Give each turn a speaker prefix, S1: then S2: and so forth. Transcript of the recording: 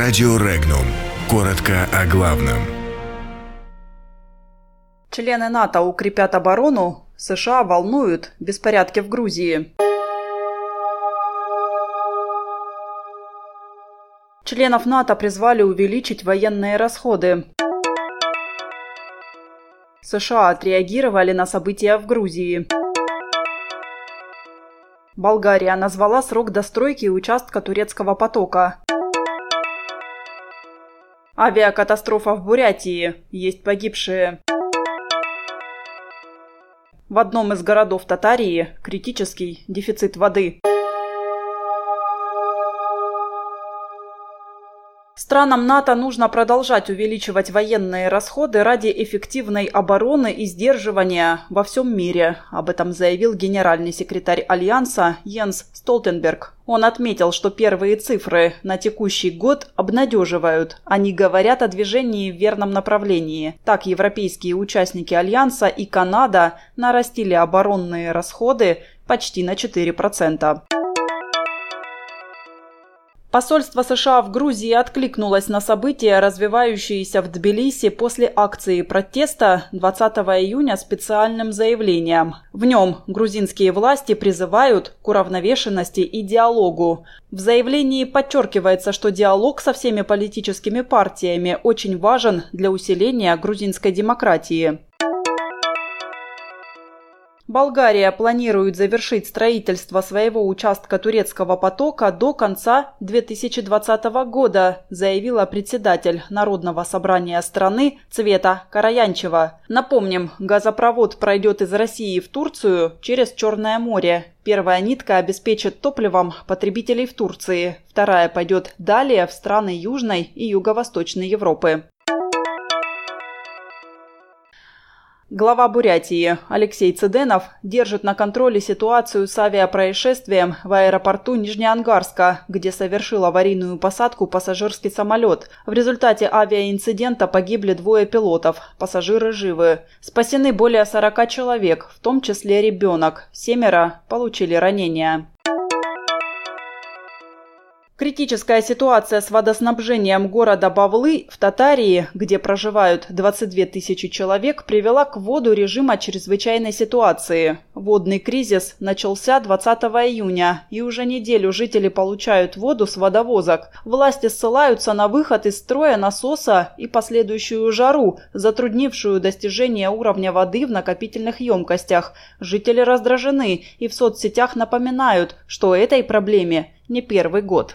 S1: Радио Регнум. Коротко о главном.
S2: Члены НАТО укрепят оборону, США волнуют беспорядки в Грузии. Членов НАТО призвали увеличить военные расходы. США отреагировали на события в Грузии. Болгария назвала срок достройки участка турецкого потока. Авиакатастрофа в Бурятии. Есть погибшие. В одном из городов Татарии критический дефицит воды. Странам НАТО нужно продолжать увеличивать военные расходы ради эффективной обороны и сдерживания во всем мире. Об этом заявил генеральный секретарь Альянса Йенс Столтенберг. Он отметил, что первые цифры на текущий год обнадеживают. Они говорят о движении в верном направлении. Так, европейские участники Альянса и Канада нарастили оборонные расходы почти на 4%. Посольство США в Грузии откликнулось на события, развивающиеся в Тбилиси после акции протеста 20 июня специальным заявлением. В нем грузинские власти призывают к уравновешенности и диалогу. В заявлении подчеркивается, что диалог со всеми политическими партиями очень важен для усиления грузинской демократии. Болгария планирует завершить строительство своего участка турецкого потока до конца 2020 года, заявила председатель Народного собрания страны Цвета Караянчева. Напомним, газопровод пройдет из России в Турцию через Черное море. Первая нитка обеспечит топливом потребителей в Турции, вторая пойдет далее в страны Южной и Юго-Восточной Европы. Глава Бурятии Алексей Цыденов держит на контроле ситуацию с авиапроисшествием в аэропорту Нижнеангарска, где совершил аварийную посадку пассажирский самолет. В результате авиаинцидента погибли двое пилотов, пассажиры живы. Спасены более 40 человек, в том числе ребенок. Семеро получили ранения. Критическая ситуация с водоснабжением города Бавлы в Татарии, где проживают 22 тысячи человек, привела к вводу режима чрезвычайной ситуации. Водный кризис начался 20 июня, и уже неделю жители получают воду с водовозок. Власти ссылаются на выход из строя насоса и последующую жару, затруднившую достижение уровня воды в накопительных емкостях. Жители раздражены и в соцсетях напоминают, что этой проблеме не первый год.